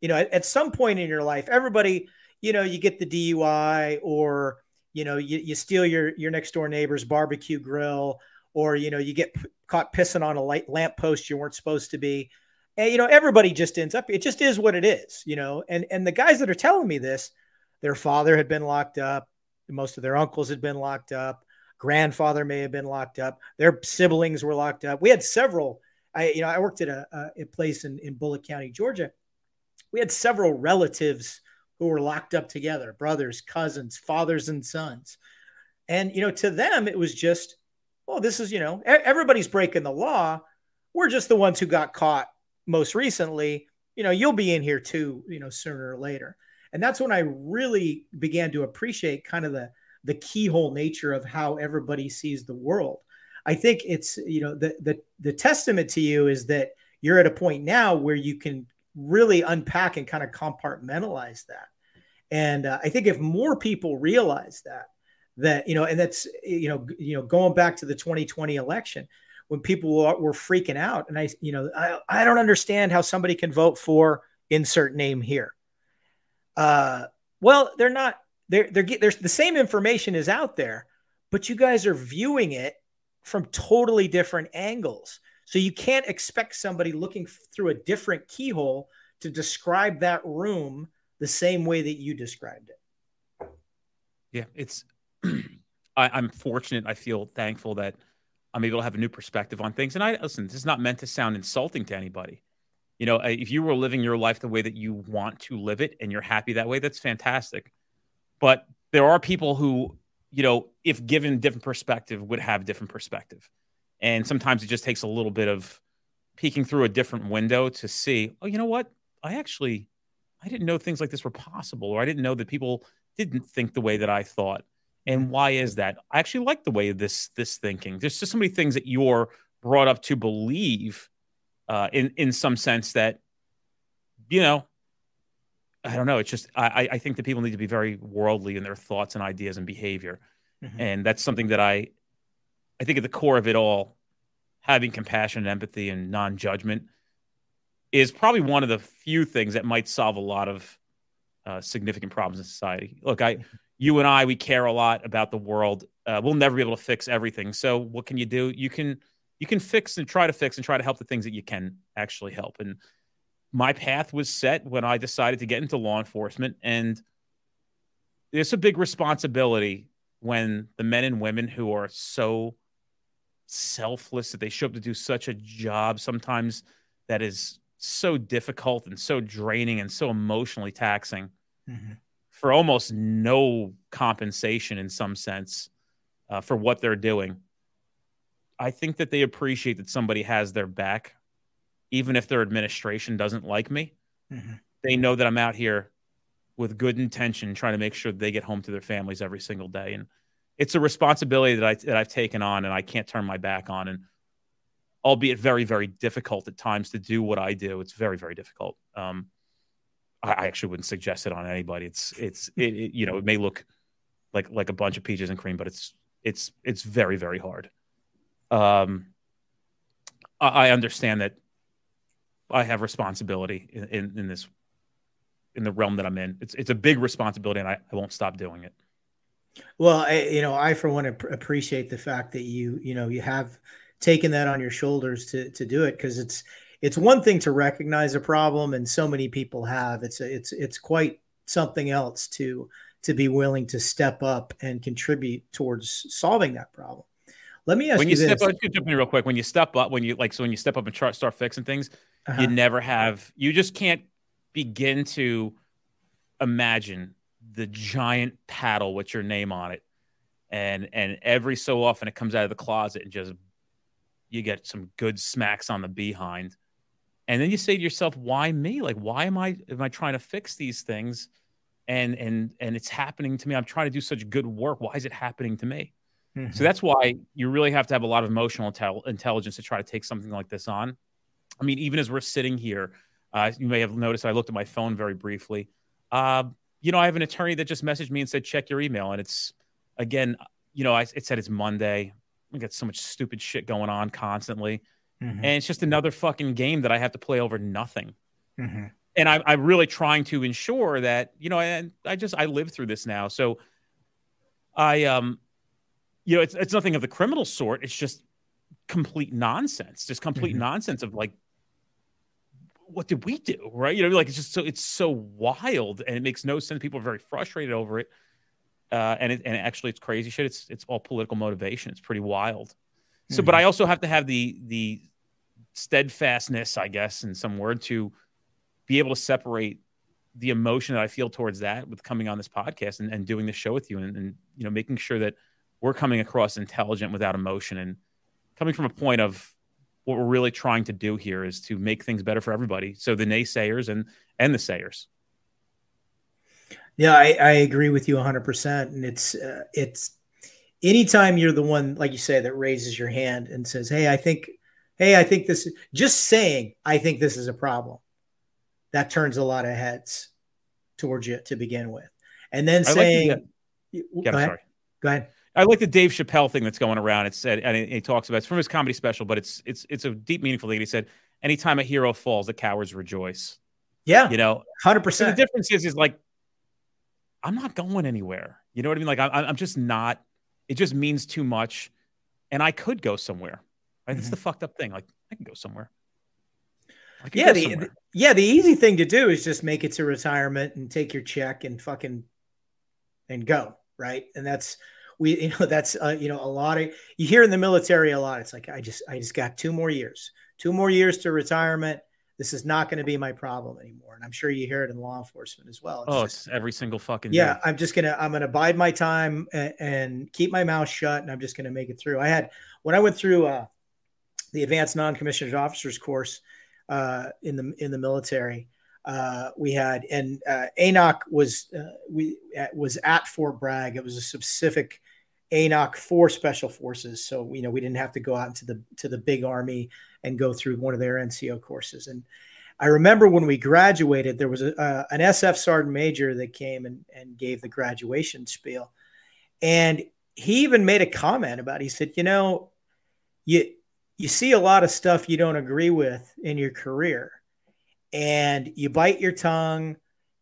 You know, at, at some point in your life, everybody, you know, you get the DUI or, you know, you, you steal your, your next door neighbor's barbecue grill or, you know, you get p- caught pissing on a light lamp post you weren't supposed to be. And, you know, everybody just ends up, it just is what it is, you know, and, and the guys that are telling me this, their father had been locked up. Most of their uncles had been locked up grandfather may have been locked up their siblings were locked up. We had several i you know i worked at a, a place in, in Bulloch county georgia. We had several relatives who were locked up together brothers cousins fathers and sons. And you know to them it was just well this is you know everybody's breaking the law. We're just the ones who got caught most recently you know, you'll be in here too, you know, sooner or later. And that's when I really began to appreciate kind of the the keyhole nature of how everybody sees the world. I think it's, you know, the the the testament to you is that you're at a point now where you can really unpack and kind of compartmentalize that. And uh, I think if more people realize that, that you know, and that's you know, you know, going back to the 2020 election, when people were freaking out, and I, you know, I, I don't understand how somebody can vote for insert name here. Uh, well, they're not. They're they're the same information is out there, but you guys are viewing it from totally different angles. So you can't expect somebody looking through a different keyhole to describe that room the same way that you described it. Yeah, it's. I, I'm fortunate. I feel thankful that I'm able to have a new perspective on things. And I listen. This is not meant to sound insulting to anybody. You know, if you were living your life the way that you want to live it, and you're happy that way, that's fantastic. But there are people who, you know, if given different perspective, would have different perspective. And sometimes it just takes a little bit of peeking through a different window to see, oh, you know what? I actually I didn't know things like this were possible, or I didn't know that people didn't think the way that I thought. And why is that? I actually like the way this this thinking. There's just so many things that you're brought up to believe, uh, in in some sense that, you know, I don't know. It's just I I think that people need to be very worldly in their thoughts and ideas and behavior, mm-hmm. and that's something that I, I think at the core of it all, having compassion and empathy and non judgment is probably one of the few things that might solve a lot of uh, significant problems in society. Look, I, you and I, we care a lot about the world. Uh, we'll never be able to fix everything. So what can you do? You can you can fix and try to fix and try to help the things that you can actually help. And my path was set when I decided to get into law enforcement, and it's a big responsibility when the men and women who are so selfless that they show up to do such a job sometimes that is so difficult and so draining and so emotionally taxing mm-hmm. For almost no compensation in some sense uh, for what they're doing. I think that they appreciate that somebody has their back, even if their administration doesn't like me. Mm-hmm. They know that I'm out here with good intention, trying to make sure they get home to their families every single day. And it's a responsibility that I that I've taken on, and I can't turn my back on. And albeit very, very difficult at times to do what I do. It's very, very difficult. Um, I, actually wouldn't suggest it on anybody. It's, it's, it, it, you know, it may look like like a bunch of peaches and cream, but it's, it's, it's very, very hard. Um, I, I understand that I have responsibility in, in, in, this, in the realm that I'm in. It's, it's a big responsibility, and I, I won't stop doing it. Well, I, you know, I for one appreciate the fact that you, you know, you have taken that on your shoulders to to do it because it's it's one thing to recognize a problem and so many people have. It's it's it's quite something else to to be willing to step up and contribute towards solving that problem. Let me ask when you, you step up jump in real quick. When you step up when you like so when you step up and try, start fixing things uh-huh. you never have you just can't begin to imagine the giant paddle with your name on it. And and every so often it comes out of the closet and just you get some good smacks on the behind. And then you say to yourself, why me? Like, why am I am I trying to fix these things? And and and it's happening to me. I'm trying to do such good work. Why is it happening to me? Mm-hmm. So that's why you really have to have a lot of emotional intel- intelligence to try to take something like this on. I mean, even as we're sitting here, uh, you may have noticed I looked at my phone very briefly. Uh, you know, I have an attorney that just messaged me and said, check your email. And it's, again, you know, I, it said it's Monday we got so much stupid shit going on constantly. Mm-hmm. And it's just another fucking game that I have to play over nothing. Mm-hmm. And I, I'm really trying to ensure that, you know, and I just, I live through this now. So I, um, you know, it's, it's nothing of the criminal sort. It's just complete nonsense, just complete mm-hmm. nonsense of like, what did we do? Right. You know, like it's just so, it's so wild and it makes no sense. People are very frustrated over it uh, and it, and actually it's crazy shit. It's it's all political motivation. It's pretty wild. So, mm-hmm. but I also have to have the the steadfastness, I guess, in some word, to be able to separate the emotion that I feel towards that with coming on this podcast and, and doing this show with you, and, and you know making sure that we're coming across intelligent without emotion and coming from a point of what we're really trying to do here is to make things better for everybody. So the naysayers and and the sayers. Yeah, I, I agree with you 100%. And it's, uh, it's, anytime you're the one, like you say, that raises your hand and says, Hey, I think, Hey, I think this, just saying, I think this is a problem, that turns a lot of heads towards you to begin with. And then saying, like the, yeah, go, ahead. Sorry. go ahead. I like the Dave Chappelle thing that's going around. It said, and he talks about it's from his comedy special, but it's it's it's a deep, meaningful thing. He said, "Anytime a hero falls, the cowards rejoice." Yeah, you know, hundred percent. The difference is, is like I'm not going anywhere. You know what I mean? Like I, I'm just not. It just means too much, and I could go somewhere. Right? Mm-hmm. That's the fucked up thing. Like I can go somewhere. yeah, the, the, yeah. The easy thing to do is just make it to retirement and take your check and fucking and go right. And that's we you know that's uh, you know a lot of you hear in the military a lot. It's like I just I just got two more years, two more years to retirement this is not going to be my problem anymore. And I'm sure you hear it in law enforcement as well. It's oh, just, it's every single fucking yeah. Day. I'm just gonna I'm gonna bide my time and, and, keep my mouth shut, and I'm just gonna make it through. I had when I went through uh, the advanced non-commissioned officers course uh, in the in the military. Uh, we had and uh, ANOC was uh, we uh, was at Fort Bragg. It was a specific ANOC for special forces. So you know we didn't have to go out into the to the big army and go through one of their NCO courses. And I remember when we graduated, there was a, uh, an SF sergeant major that came and, and gave the graduation spiel, and he even made a comment about. He said, "You know, you you see a lot of stuff you don't agree with in your career, and you bite your tongue,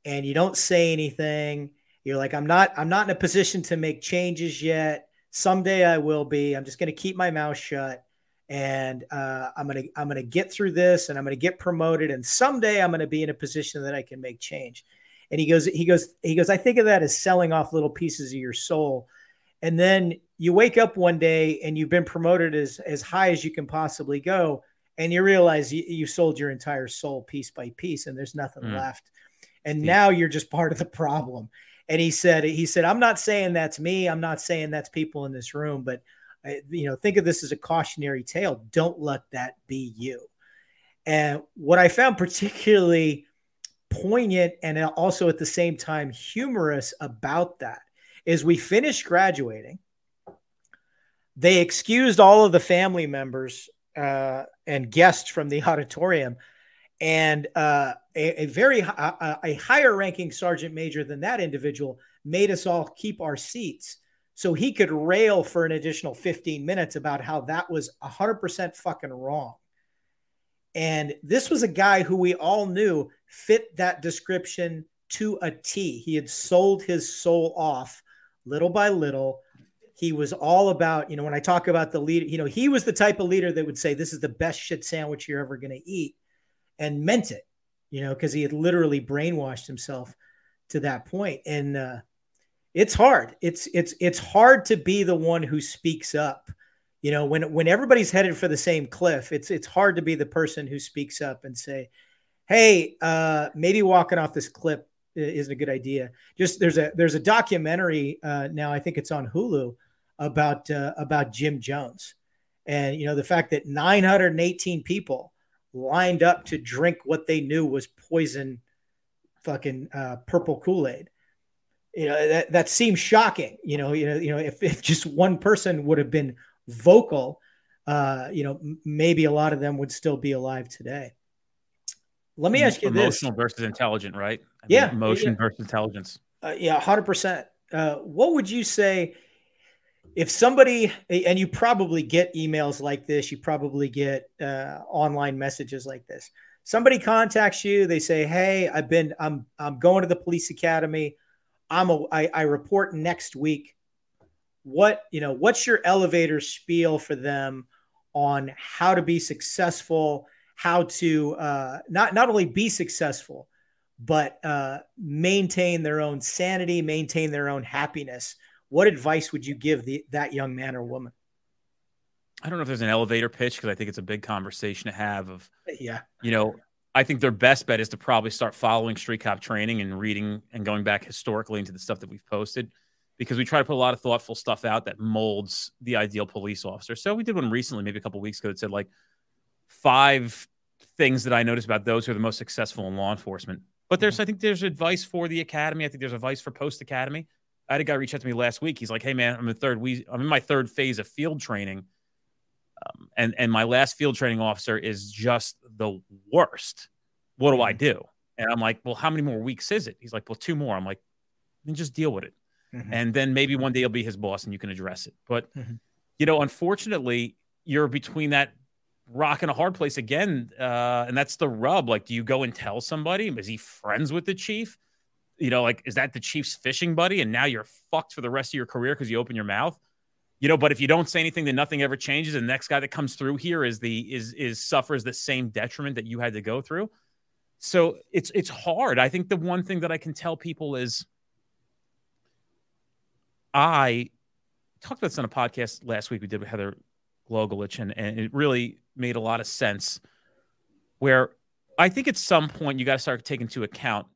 and you don't say anything." You're like, I'm not, I'm not in a position to make changes yet. Someday I will be. I'm just going to keep my mouth shut and uh, I'm gonna I'm gonna get through this, and I'm gonna get promoted, and someday I'm gonna be in a position that I can make change. And he goes, he goes, he goes. I think of that as selling off little pieces of your soul, and then you wake up one day and you've been promoted as as high as you can possibly go, and you realize you, you sold your entire soul piece by piece, and there's nothing mm. left, and now you're just part of the problem and he said he said i'm not saying that's me i'm not saying that's people in this room but you know think of this as a cautionary tale don't let that be you. And what i found particularly poignant and also at the same time humorous about that is we finished graduating they excused all of the family members uh, and guests from the auditorium and uh, a, a, very a, a higher ranking sergeant major than that individual made us all keep our seats so he could rail for an additional 15 minutes about how that was 100% fucking wrong and this was a guy who we all knew fit that description to a T. He had sold his soul off little by little. He was all about, you know, when I talk about the leader, you know, he was the type of leader that would say, This is the best shit sandwich you're ever going to eat and meant it, you know, because he had literally brainwashed himself to that point. And uh, it's hard. It's it's it's hard to be the one who speaks up. You know, when when everybody's headed for the same cliff, it's it's hard to be the person who speaks up and say, "Hey, uh, maybe walking off this cliff isn't a good idea." Just there's a there's a documentary uh, now. I think it's on Hulu about uh, about Jim Jones, and you know the fact that 918 people lined up to drink what they knew was poison fucking uh, purple Kool-Aid. You know, that, that seems shocking. You know, you know, you know, if, if just one person would have been vocal, uh, you know, maybe a lot of them would still be alive today. Let me ask you emotional this: emotional versus intelligent, right? I yeah, mean, emotion yeah. versus intelligence. Uh, yeah, hundred uh, percent. What would you say if somebody and you probably get emails like this you probably get uh, online messages like this. Somebody contacts you they say hey i've been i'm i'm going to the police academy. I'm a i, I report next week. What you know what's your elevator spiel for them on how to be successful how to uh, not not only be successful but uh, maintain their own sanity maintain their own happiness what advice would you give the, that young man or woman? I don't know if there's an elevator pitch because I think it's a big conversation to have. Of yeah, you know, I think their best bet is to probably start following street cop training and reading and going back historically into the stuff that we've posted because we try to put a lot of thoughtful stuff out that molds the ideal police officer. So we did one recently, maybe a couple weeks ago, that said like, five things that I noticed about those who are the most successful in law enforcement. But there's, mm-hmm. I think there's advice for the academy. I think there's advice for post academy. I had a guy reach out to me last week. He's like, "Hey man, I'm in third. We, I'm in my third phase of field training, um, and and my last field training officer is just the worst. What do I mm-hmm. do?" And I'm like, "Well, how many more weeks is it?" He's like, "Well, two more." I'm like, "Then just deal with it, mm-hmm. and then maybe one day you'll be his boss and you can address it." But mm-hmm. you know, unfortunately, you're between that rock and a hard place again, uh, and that's the rub. Like, do you go and tell somebody? Is he friends with the chief? You know, like, is that the Chiefs fishing buddy? And now you're fucked for the rest of your career because you open your mouth. You know, but if you don't say anything, then nothing ever changes. And the next guy that comes through here is the is is suffers the same detriment that you had to go through. So it's it's hard. I think the one thing that I can tell people is I talked about this on a podcast last week we did with Heather Glogolich, and, and it really made a lot of sense where I think at some point you got to start taking into account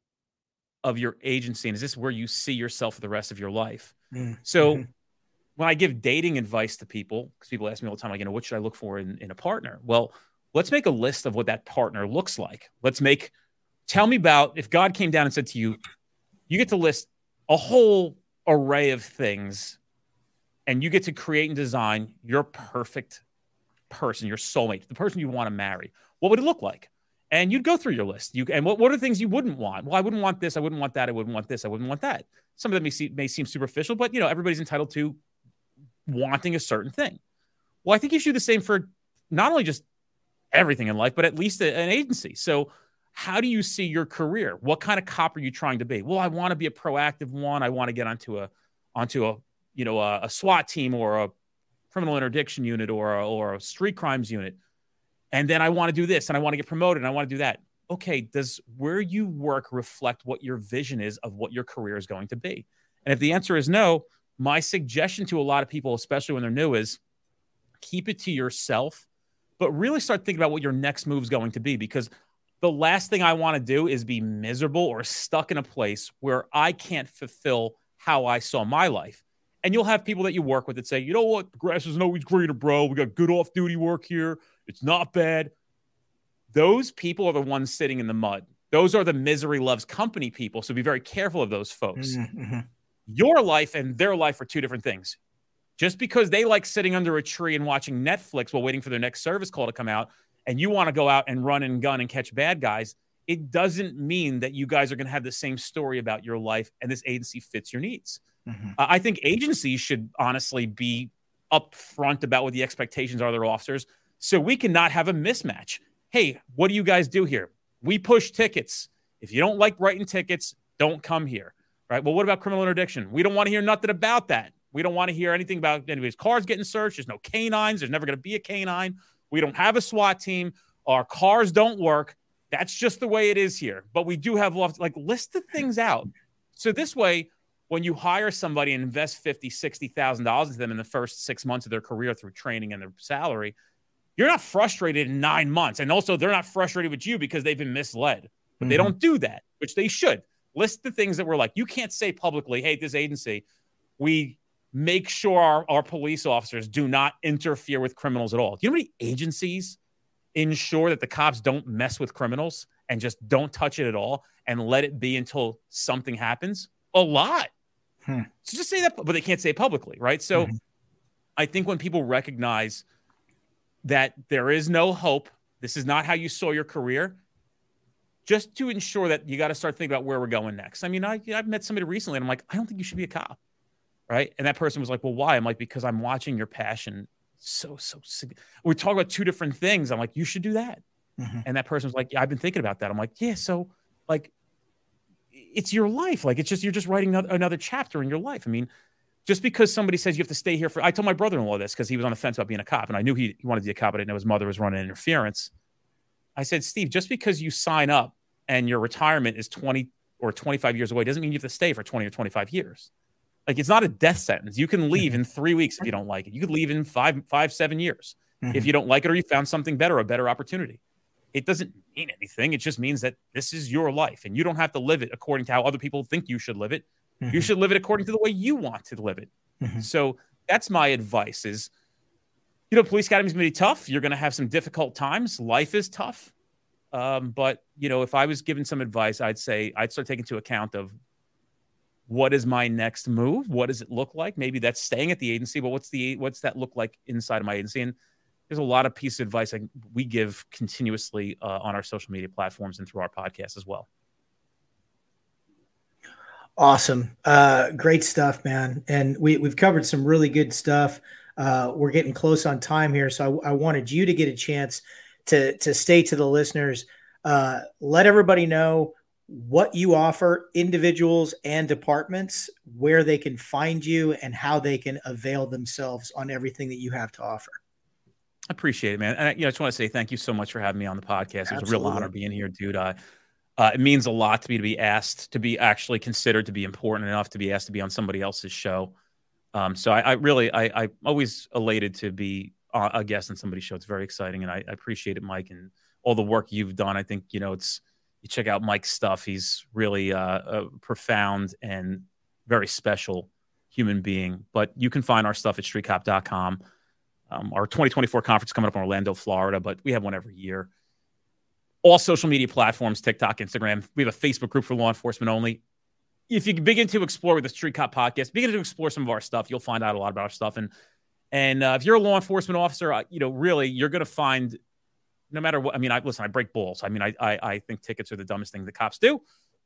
of your agency and is this where you see yourself for the rest of your life? Mm-hmm. so when i give dating advice to people because people ask me all the time like you know what should i look for in, in a partner? Well let's make a list of what that partner looks like. Let's make tell me about if god came down and said to you you get to list a whole array of things and you get to create and design your perfect person your soulmate the person you want to marry what would it look like and you'd go through your list. You and what, what are things you wouldn't want? Well, I wouldn't want this. I wouldn't want that. I wouldn't want this. I wouldn't want that. Some of them may, see, may seem superficial, but you know everybody's entitled to wanting a certain thing. Well, I think you should do the same for not only just everything in life, but at least a, an agency. So, how do you see your career? What kind of cop are you trying to be? Well, I want to be a proactive one. I want to get onto a onto a you know a, a SWAT team or a criminal interdiction unit or a, or a street crimes unit and then I want to do this and I want to get promoted and I want to do that. Okay, does where you work reflect what your vision is of what your career is going to be? And if the answer is no, my suggestion to a lot of people, especially when they're new, is keep it to yourself, but really start thinking about what your next move is going to be because the last thing I want to do is be miserable or stuck in a place where I can't fulfill how I saw my life. And you'll have people that you work with that say, you know what, the grass isn't always greener, bro. We got good off duty work here. It's not bad. Those people are the ones sitting in the mud. Those are the misery loves company people. So be very careful of those folks. Mm-hmm, mm-hmm. Your life and their life are two different things. Just because they like sitting under a tree and watching Netflix while waiting for their next service call to come out, and you want to go out and run and gun and catch bad guys, it doesn't mean that you guys are going to have the same story about your life and this agency fits your needs. Mm-hmm. Uh, I think agencies should honestly be upfront about what the expectations are of their officers so we cannot have a mismatch. Hey, what do you guys do here? We push tickets. If you don't like writing tickets, don't come here. Right. Well, what about criminal interdiction? We don't want to hear nothing about that. We don't want to hear anything about anybody's cars getting searched. There's no canines. There's never going to be a canine. We don't have a SWAT team. Our cars don't work. That's just the way it is here. But we do have loft, like list the things out. So this way, when you hire somebody and invest fifty, sixty thousand dollars into them in the first six months of their career through training and their salary, you're not frustrated in nine months. And also, they're not frustrated with you because they've been misled. But mm-hmm. they don't do that, which they should. List the things that we're like, you can't say publicly, hey, this agency, we make sure our, our police officers do not interfere with criminals at all. Do you know how many agencies ensure that the cops don't mess with criminals and just don't touch it at all and let it be until something happens? A lot. Hmm. So just say that, but they can't say it publicly, right? So mm-hmm. I think when people recognize – that there is no hope. This is not how you saw your career. Just to ensure that you got to start thinking about where we're going next. I mean, I, I've met somebody recently and I'm like, I don't think you should be a cop. Right. And that person was like, Well, why? I'm like, Because I'm watching your passion so, so. We're talking about two different things. I'm like, You should do that. Mm-hmm. And that person was like, Yeah, I've been thinking about that. I'm like, Yeah. So, like, it's your life. Like, it's just, you're just writing another chapter in your life. I mean, just because somebody says you have to stay here for I told my brother-in-law this because he was on the fence about being a cop and I knew he, he wanted to be a cop, but I didn't know his mother was running interference. I said, Steve, just because you sign up and your retirement is 20 or 25 years away doesn't mean you have to stay for 20 or 25 years. Like it's not a death sentence. You can leave in three weeks if you don't like it. You could leave in five, five, seven years mm-hmm. if you don't like it or you found something better, a better opportunity. It doesn't mean anything. It just means that this is your life and you don't have to live it according to how other people think you should live it. Mm-hmm. You should live it according to the way you want to live it. Mm-hmm. So that's my advice is you know, police academy is going to be tough. You're going to have some difficult times. Life is tough. Um, but you know, if I was given some advice, I'd say I'd start taking into account of what is my next move? What does it look like? Maybe that's staying at the agency, but what's the what's that look like inside of my agency? And there's a lot of piece of advice like we give continuously uh, on our social media platforms and through our podcast as well. Awesome, uh, great stuff, man. And we we've covered some really good stuff. Uh, we're getting close on time here, so I, I, wanted you to get a chance to to stay to the listeners. Uh, let everybody know what you offer individuals and departments, where they can find you, and how they can avail themselves on everything that you have to offer. I appreciate it, man. And I, you know, I just want to say thank you so much for having me on the podcast. It was Absolutely. a real honor being here, dude. Uh, uh, it means a lot to me to be asked, to be actually considered to be important enough to be asked to be on somebody else's show. Um, so I, I really, I, I'm always elated to be a guest on somebody's show. It's very exciting, and I, I appreciate it, Mike, and all the work you've done. I think you know it's you check out Mike's stuff. He's really uh, a profound and very special human being. But you can find our stuff at streetcop.com. Um, our 2024 conference coming up in Orlando, Florida, but we have one every year. All social media platforms TikTok, Instagram. We have a Facebook group for law enforcement only. If you begin to explore with the Street Cop podcast, begin to explore some of our stuff, you'll find out a lot about our stuff. And and uh, if you're a law enforcement officer, uh, you know, really, you're going to find no matter what. I mean, I listen. I break balls. I mean, I, I I think tickets are the dumbest thing the cops do.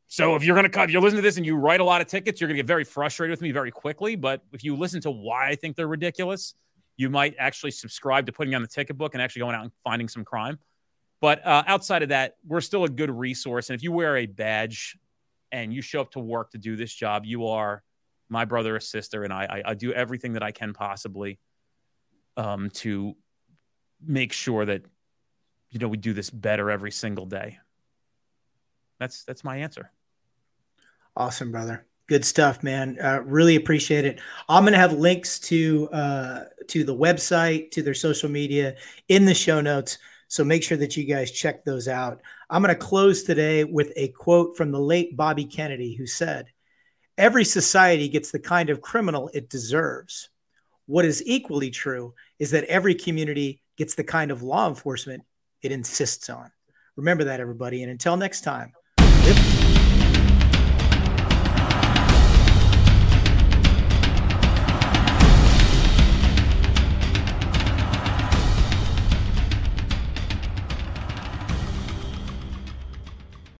So if you're going to if you're listening to this and you write a lot of tickets, you're going to get very frustrated with me very quickly. But if you listen to why I think they're ridiculous, you might actually subscribe to putting on the ticket book and actually going out and finding some crime. But uh, outside of that, we're still a good resource. And if you wear a badge and you show up to work to do this job, you are my brother or sister, and I, I, I do everything that I can possibly um, to make sure that you know we do this better every single day. That's that's my answer. Awesome, brother. Good stuff, man. Uh, really appreciate it. I'm gonna have links to uh, to the website, to their social media in the show notes. So make sure that you guys check those out. I'm gonna close today with a quote from the late Bobby Kennedy, who said, "Every society gets the kind of criminal it deserves. What is equally true is that every community gets the kind of law enforcement it insists on." Remember that, everybody. And until next time, live